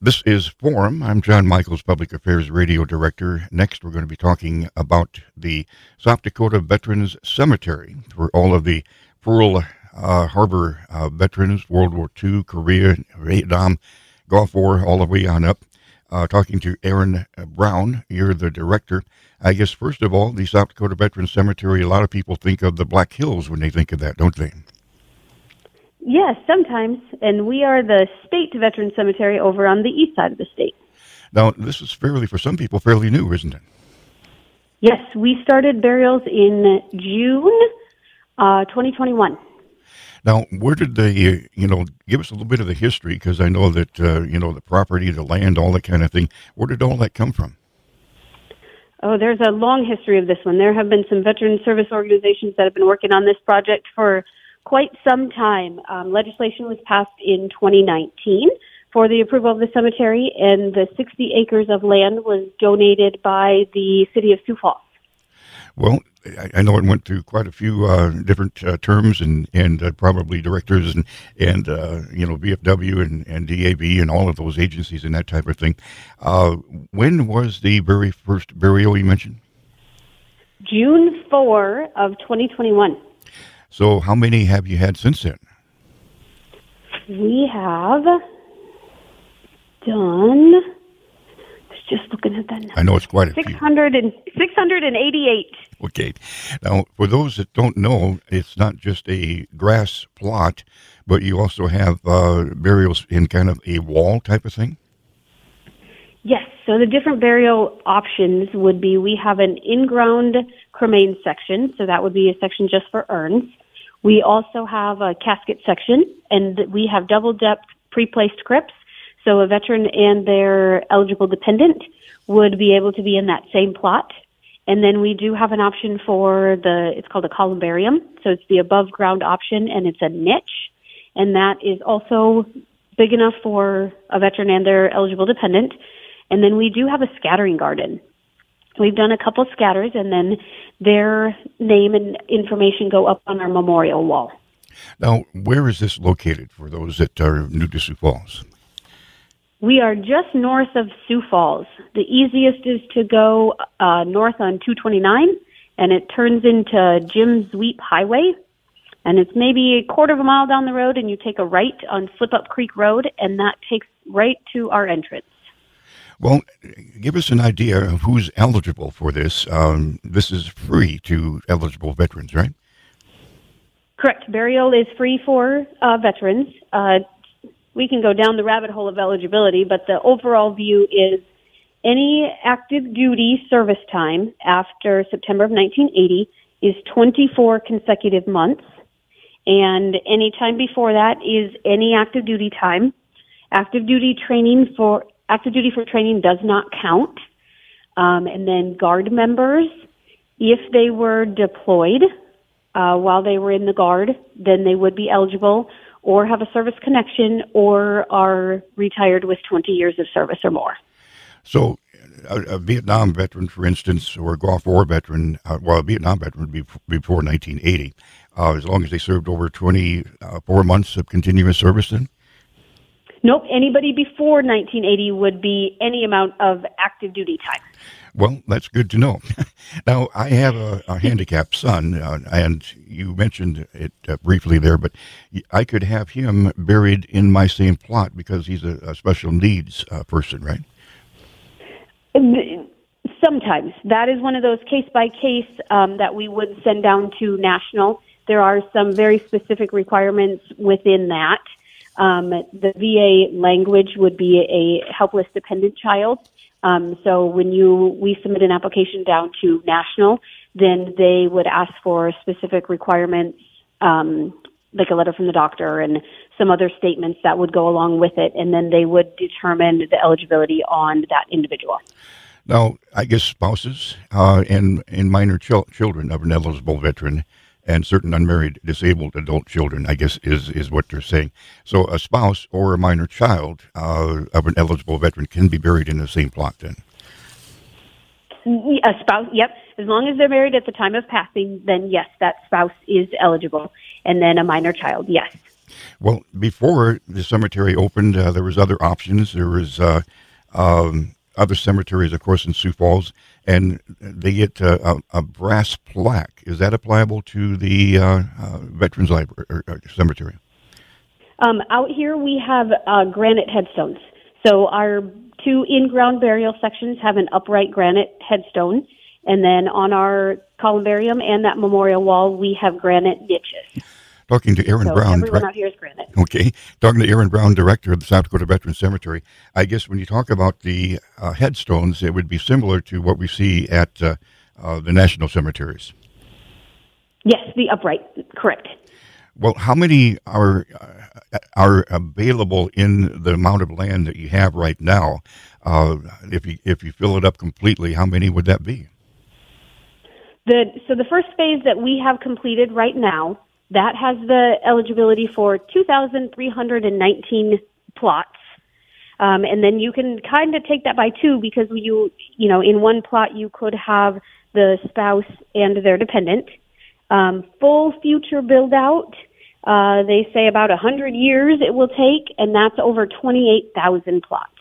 This is Forum. I'm Jon Michaels, Public Affairs Radio Director. Next, we're going to be talking about the South Dakota Veterans Cemetery for all of the Pearl uh, Harbor uh, veterans, World War II, Korea, Vietnam, Gulf War, all the way on up. Uh, talking to Erin Brown. You're the director. I guess, first of all, the South Dakota Veterans Cemetery, a lot of people think of the Black Hills when they think of that, don't they? Yes, sometimes. And we are the state veteran cemetery over on the east side of the state. Now, this is fairly, for some people, fairly new, isn't it? Yes, we started burials in June uh, 2021. Now, where did the, you know, give us a little bit of the history, because I know that, uh, you know, the property, the land, all that kind of thing. Where did all that come from? Oh, there's a long history of this one. There have been some veteran service organizations that have been working on this project for quite some time. Um, legislation was passed in 2019 for the approval of the cemetery, and the 60 acres of land was donated by the city of Sioux Falls. Well, I know it went through quite a few uh, different uh, terms and and uh, probably directors and and uh, you know VFW and, and DAV and all of those agencies and that type of thing. Uh, when was the very first burial you mentioned? June four of 2021. So, how many have you had since then? We have done. Just looking at that. Number. I know it's quite a 600 and, 688. Okay. Now, for those that don't know, it's not just a grass plot, but you also have uh, burials in kind of a wall type of thing? Yes. So the different burial options would be we have an in-ground cremain section, so that would be a section just for urns. We also have a casket section, and we have double depth pre-placed crypts. So a veteran and their eligible dependent would be able to be in that same plot. And then we do have an option for the, it's called a columbarium. So it's the above ground option and it's a niche. And that is also big enough for a veteran and their eligible dependent. And then we do have a scattering garden. We've done a couple scatters and then their name and information go up on our memorial wall. Now, where is this located for those that are new to Sioux Falls? We are just north of Sioux Falls. The easiest is to go uh, north on 229, and it turns into Jim Zweep Highway. And it's maybe a quarter of a mile down the road, and you take a right on Slip Up Creek Road, and that takes right to our entrance. Well, give us an idea of who's eligible for this. Um, this is free to eligible veterans, right? Correct. Burial is free for uh, veterans. Uh, we can go down the rabbit hole of eligibility, but the overall view is any active duty service time after September of 1980 is 24 consecutive months, and any time before that is any active duty time. Active duty training for active duty for training does not count. Um, and then guard members, if they were deployed uh, while they were in the guard, then they would be eligible or have a service connection or are retired with 20 years of service or more. So, a, a Vietnam veteran, for instance, or a Gulf War veteran, uh, well, a Vietnam veteran would be before 1980, uh, as long as they served over 24 months of continuous service then? Nope. Anybody before 1980 would be any amount of active duty time. Well, that's good to know. now, I have a, a handicapped son, uh, and you mentioned it uh, briefly there, but I could have him buried in my same plot because he's a, a special needs uh, person, right? Sometimes. That is one of those case by case that we would send down to national. There are some very specific requirements within that. Um, the VA language would be a helpless dependent child. Um, so when you we submit an application down to national, then they would ask for specific requirements, um, like a letter from the doctor and some other statements that would go along with it, and then they would determine the eligibility on that individual. Now, I guess spouses uh, and and minor ch- children of an eligible veteran and certain unmarried disabled adult children, I guess is, is what they're saying. So a spouse or a minor child uh, of an eligible veteran can be buried in the same plot then. A spouse, yep. As long as they're married at the time of passing, then yes, that spouse is eligible. And then a minor child, yes. Well, before the cemetery opened, uh, there was other options. There was uh, um, other cemeteries, of course, in Sioux Falls, and they get uh, a, a, brass plaque. Is that applicable to the uh, uh, Veterans Library or, or Cemetery? Um, out here, we have uh, granite headstones. So our two in-ground burial sections have an upright granite headstone, and then on our columbarium and that memorial wall, we have granite niches. Talking to Erin so Brown. Everyone out here is granite. Okay. Talking to Erin Brown, director of the South Dakota Veterans Cemetery. I guess when you talk about the uh, headstones, it would be similar to what we see at uh, uh, the national cemeteries. Yes, the upright, correct. Well, how many are uh, are available in the amount of land that you have right now? Uh, if you if you fill it up completely, how many would that be? The so the first phase that we have completed right now that has the eligibility for 2,319 plots. Um, and then you can kind of take that by two because you, you know, in one plot you could have the spouse and their dependent. Um, full future build out, uh, they say about 100 years it will take, and that's over 28,000 plots.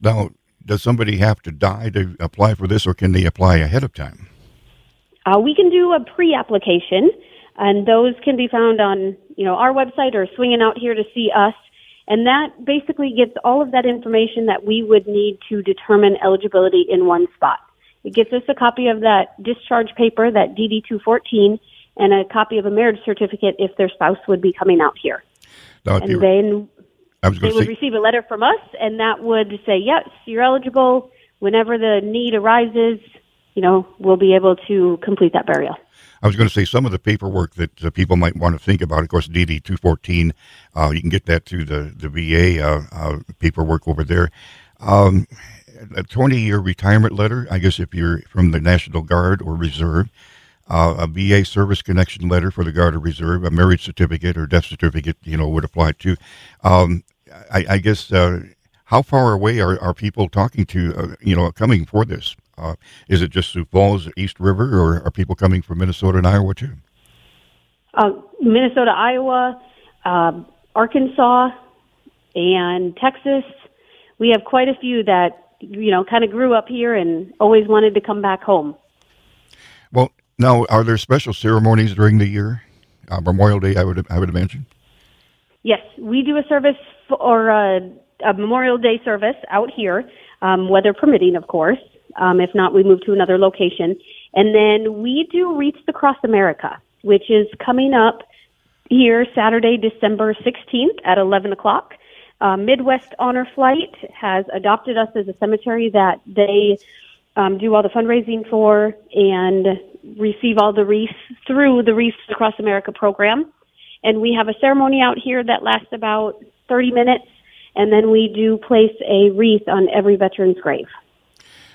Now, does somebody have to die to apply for this, or can they apply ahead of time? Uh, we can do a pre application and those can be found on you know our website or swinging out here to see us. And that basically gets all of that information that we would need to determine eligibility in one spot. It gets us a copy of that discharge paper that dd214 and a copy of a marriage certificate if their spouse would be coming out here. Now, and then they would receive a letter from us and that would say yes you're eligible. Whenever the need arises you know we'll be able to complete that burial I was going to say some of the paperwork that uh, people might want to think about. Of course, DD two fourteen, uh, you can get that through the the VA uh, uh, paperwork over there. Um, a twenty year retirement letter. I guess if you're from the National Guard or Reserve. Uh, a VA service connection letter for the Guard or Reserve, a marriage certificate or death certificate, you know, would apply too. Um, I, I, guess uh, how far away are, are people talking to, you know, coming for this? Uh, is it just Sioux Falls, East River, or are people coming from Minnesota and Iowa too? Uh, Minnesota, Iowa, uh, Arkansas, and Texas. We have quite a few that you know kind of grew up here and always wanted to come back home. Well, now are there special ceremonies during the year? Uh, Memorial Day, I would I would imagine. Yes, we do a service for a, a Memorial Day service out here, um, weather permitting, of course. Um, if not, we move to another location. And then we do Wreaths Across America, which is coming up here Saturday, December 16th at 11 o'clock. Uh, Midwest Honor Flight has adopted us as a cemetery that they um, do all the fundraising for and receive all the wreaths through the Wreaths Across America program. And we have a ceremony out here that lasts about 30 minutes, and then we do place a wreath on every veteran's grave.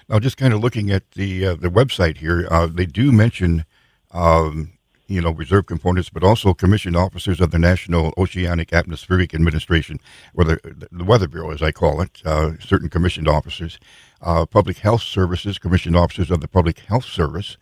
Now, just kind of looking at the uh, the website here, uh, they do mention, um, you know, reserve components, but also commissioned officers of the National Oceanic Atmospheric Administration, or the, the Weather Bureau, as I call it, uh, certain commissioned officers, uh, public health services, commissioned officers of the Public Health Service,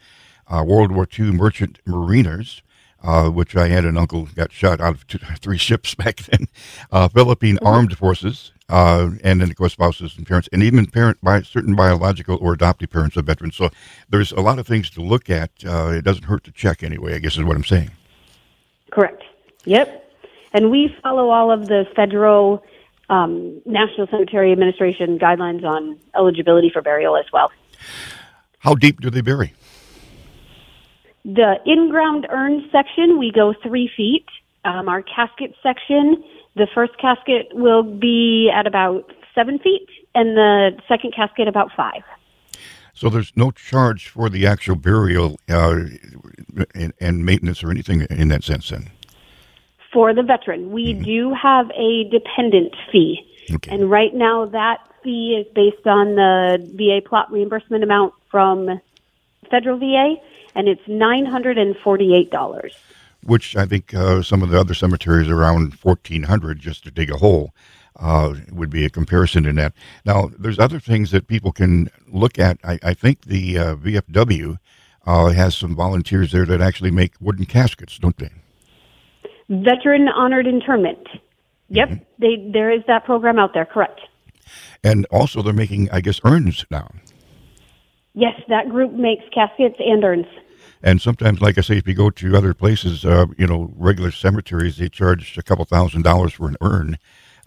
uh, World War II merchant mariners, uh, which I had an uncle got shot out of two, three ships back then. Uh, Philippine mm-hmm. Armed Forces, uh, and then of course spouses and parents, and even parent by certain biological or adoptive parents of veterans. So there's a lot of things to look at. Uh, it doesn't hurt to check anyway. I guess is what I'm saying. Correct. Yep. And we follow all of the federal um, National Cemetery Administration guidelines on eligibility for burial as well. How deep do they bury? The in-ground urn section, we go three feet. Um, our casket section, the first casket will be at about seven feet, and the second casket about five. So there's no charge for the actual burial uh, and, and, maintenance or anything in that sense, then. For the veteran, we mm-hmm. do have a dependent fee, okay. and right now that fee is based on the VA plot reimbursement amount from federal VA and it's nine hundred and forty-eight dollars. Which I think uh, some of the other cemeteries around fourteen hundred just to dig a hole. Uh, would be a comparison in that. Now, there's other things that people can look at. I, I think the uh, VFW uh, has some volunteers there that actually make wooden caskets, don't they? Veteran honored internment. Yep, mm-hmm. they there is that program out there. Correct. And also, they're making, I guess, urns now. Yes, that group makes caskets and urns. And sometimes, like I say, if you go to other places, uh, you know, regular cemeteries, they charge a couple thousand dollars for an urn.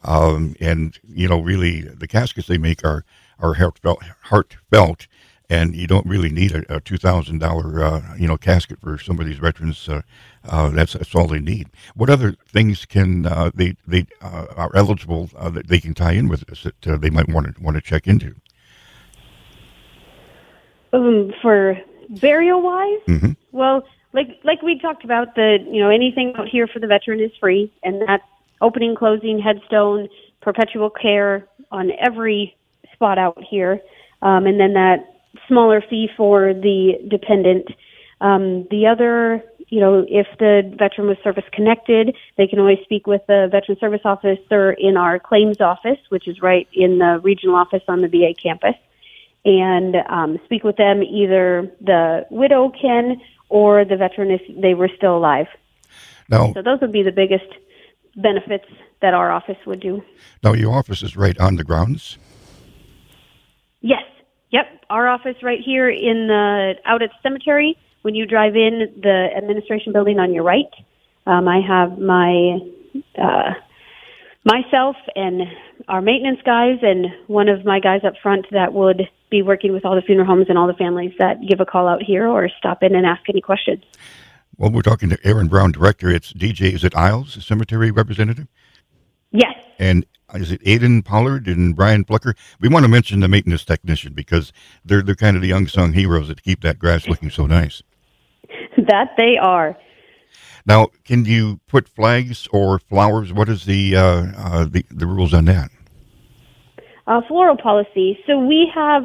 Um, and, you know, really, the caskets they make are, are heartfelt, heartfelt and you don't really need a, a two thousand uh, you know casket for some of these veterans. Uh, uh, that's that's all they need. What other things can uh, they they uh, are eligible uh, that they can tie in with this that they might want to want to check into? Um, for burial wise, mm-hmm. well, like like we talked about, the you know anything out here for the veteran is free, and that's opening, closing, headstone, perpetual care on every spot out here, um, and then that smaller fee for the dependent. Um, the other, you know, if the veteran was service connected, they can always speak with the veteran service officer in our claims office, which is right in the regional office on the VA campus, and um, speak with them. Either the widow can or the veteran if they were still alive. Now, so those would be the biggest benefits that our office would do. Now, your office is right on the grounds. Yes, Yep, our office right here in the out at the cemetery. When you drive in the administration building on your right, um, I have my uh, myself and our maintenance guys and one of my guys up front that would be working with all the funeral homes and all the families that give a call out here or stop in and ask any questions. Well, we're talking to Erin Brown, director. It's DJ. Is it Isles, cemetery representative? Yes. And is it Aiden Pollard and Brian Plucker? We want to mention the maintenance technician because they're they're kind of the unsung heroes that keep that grass looking so nice. That they are. Now, can you put flags or flowers? What is the uh, uh, the, the rules on that? Uh, floral policy. So we have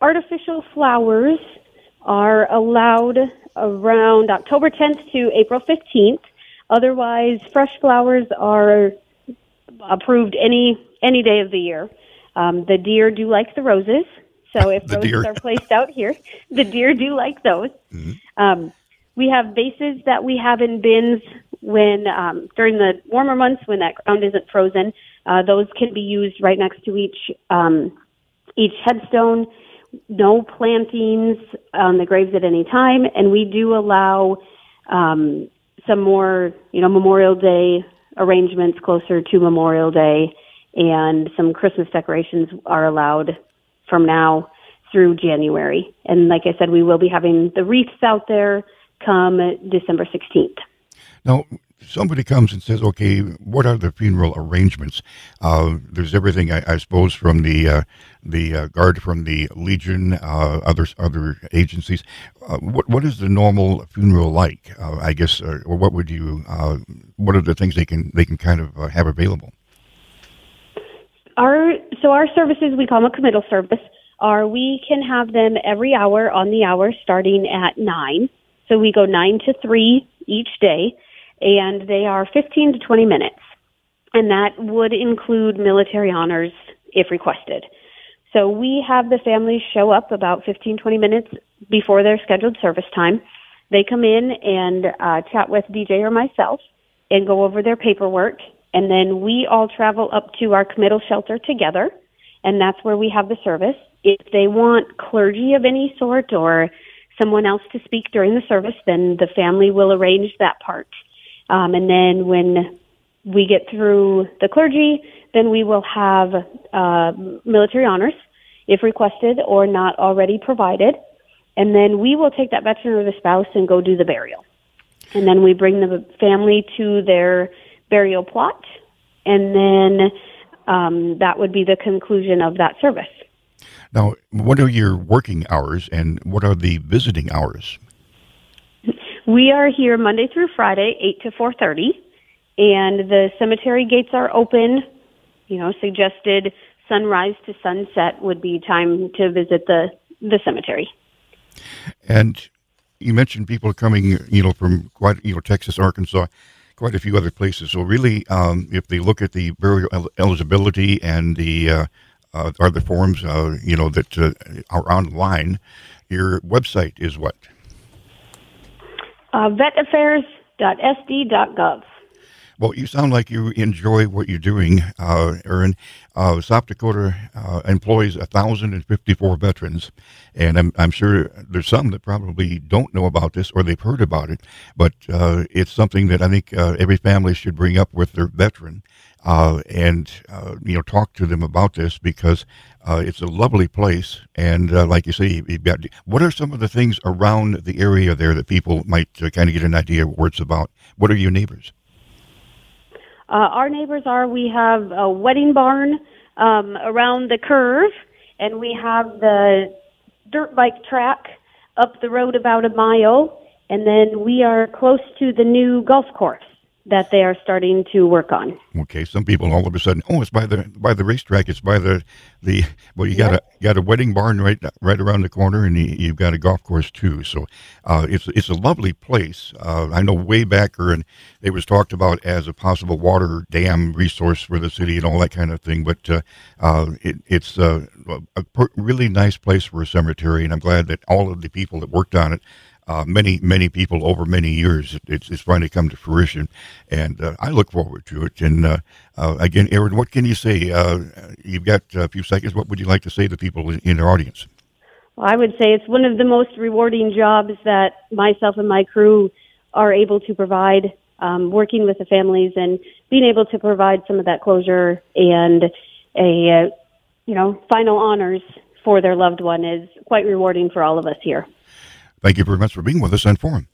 artificial flowers are allowed around October 10th to April 15th. Otherwise, fresh flowers are approved any any day of the year. Um, the deer do like the roses, so if roses deer. are placed out here, the deer do like those. Mm-hmm. Um, we have vases that we have in bins when um, during the warmer months when that ground isn't frozen. Uh, those can be used right next to each um, each headstone. No plantings on the graves at any time, and we do allow um, some more, you know, Memorial Day arrangements closer to Memorial Day, and some Christmas decorations are allowed from now through January. And like I said, we will be having the wreaths out there come December 16th. Now, somebody comes and says, okay, what are the funeral arrangements? Uh, there's everything, I, I, suppose, from the uh, the uh, guard from the Legion, uh, other other agencies. Uh, what what is the normal funeral like? Uh, I guess, or what would you? what are the things they can they can kind of have available? Our so our services we call them a committal service. Are we can have them every hour on the hour starting at nine. So we go nine to three each day and they are 15 to 20 minutes. And that would include military honors if requested. So we have the families show up about 15, 20 minutes before their scheduled service time. They come in and uh, chat with DJ or myself and go over their paperwork. And then we all travel up to our committal shelter together. And that's where we have the service. If they want clergy of any sort or someone else to speak during the service, then the family will arrange that part. Um, and then when we get through the clergy, then we will have uh, military honors if requested or not already provided. And then we will take that veteran or the spouse and go do the burial. And then we bring the family to their burial plot. And then um, that would be the conclusion of that service. Now, what are your working hours and what are the visiting hours? We are here Monday through Friday, 8 to 4.30, and the cemetery gates are open. You know, suggested sunrise to sunset would be time to visit the, the cemetery. And you mentioned people coming, you know, from quite, you know, Texas, Arkansas, quite a few other places. So really, um, if they look at the burial eligibility and the uh, uh, other forms, uh, you know, that uh, are online, your website is what? Uh, vetaffairs.sd.gov. Well, you sound like you enjoy what you're doing, uh, Erin. Uh, South Dakota uh, employs 1,054 veterans, and I'm, I'm sure there's some that probably don't know about this or they've heard about it, but uh, it's something that I think uh, every family should bring up with their veteran uh, and, uh, you know, talk to them about this because it's a lovely place. And like you say, you've got, what are some of the things around the area there that people might kind of get an idea of what it's about? What are your neighbors? Uh, our neighbors are we have a wedding barn um, around the curve, and we have the dirt bike track up the road about a mile, and then we are close to the new golf course that they are starting to work on. Okay, some people all of a sudden, oh, it's by the by the racetrack. It's by the the well, you got yep. a got a wedding barn right right around the corner, and you, have got a golf course too. So uh, it's it's a lovely place. Uh, I know way back, and it was talked about as a possible water dam resource for the city and all that kind of thing. But uh, uh it, it's uh, a, a really nice place for a cemetery, and I'm glad that all of the people that worked on it uh, many, many people over many years. It's, it's finally come to fruition, and uh, I look forward to it. And uh, uh again, Erin, what can you say? Uh, you've got a few seconds. What would you like to say to people in our audience? Well, I would say it's one of the most rewarding jobs that myself and my crew are able to provide. Um, working with the families and being able to provide some of that closure and a uh, you know final honors for their loved one is quite rewarding for all of us here. Thank you very much for being with us on Forum.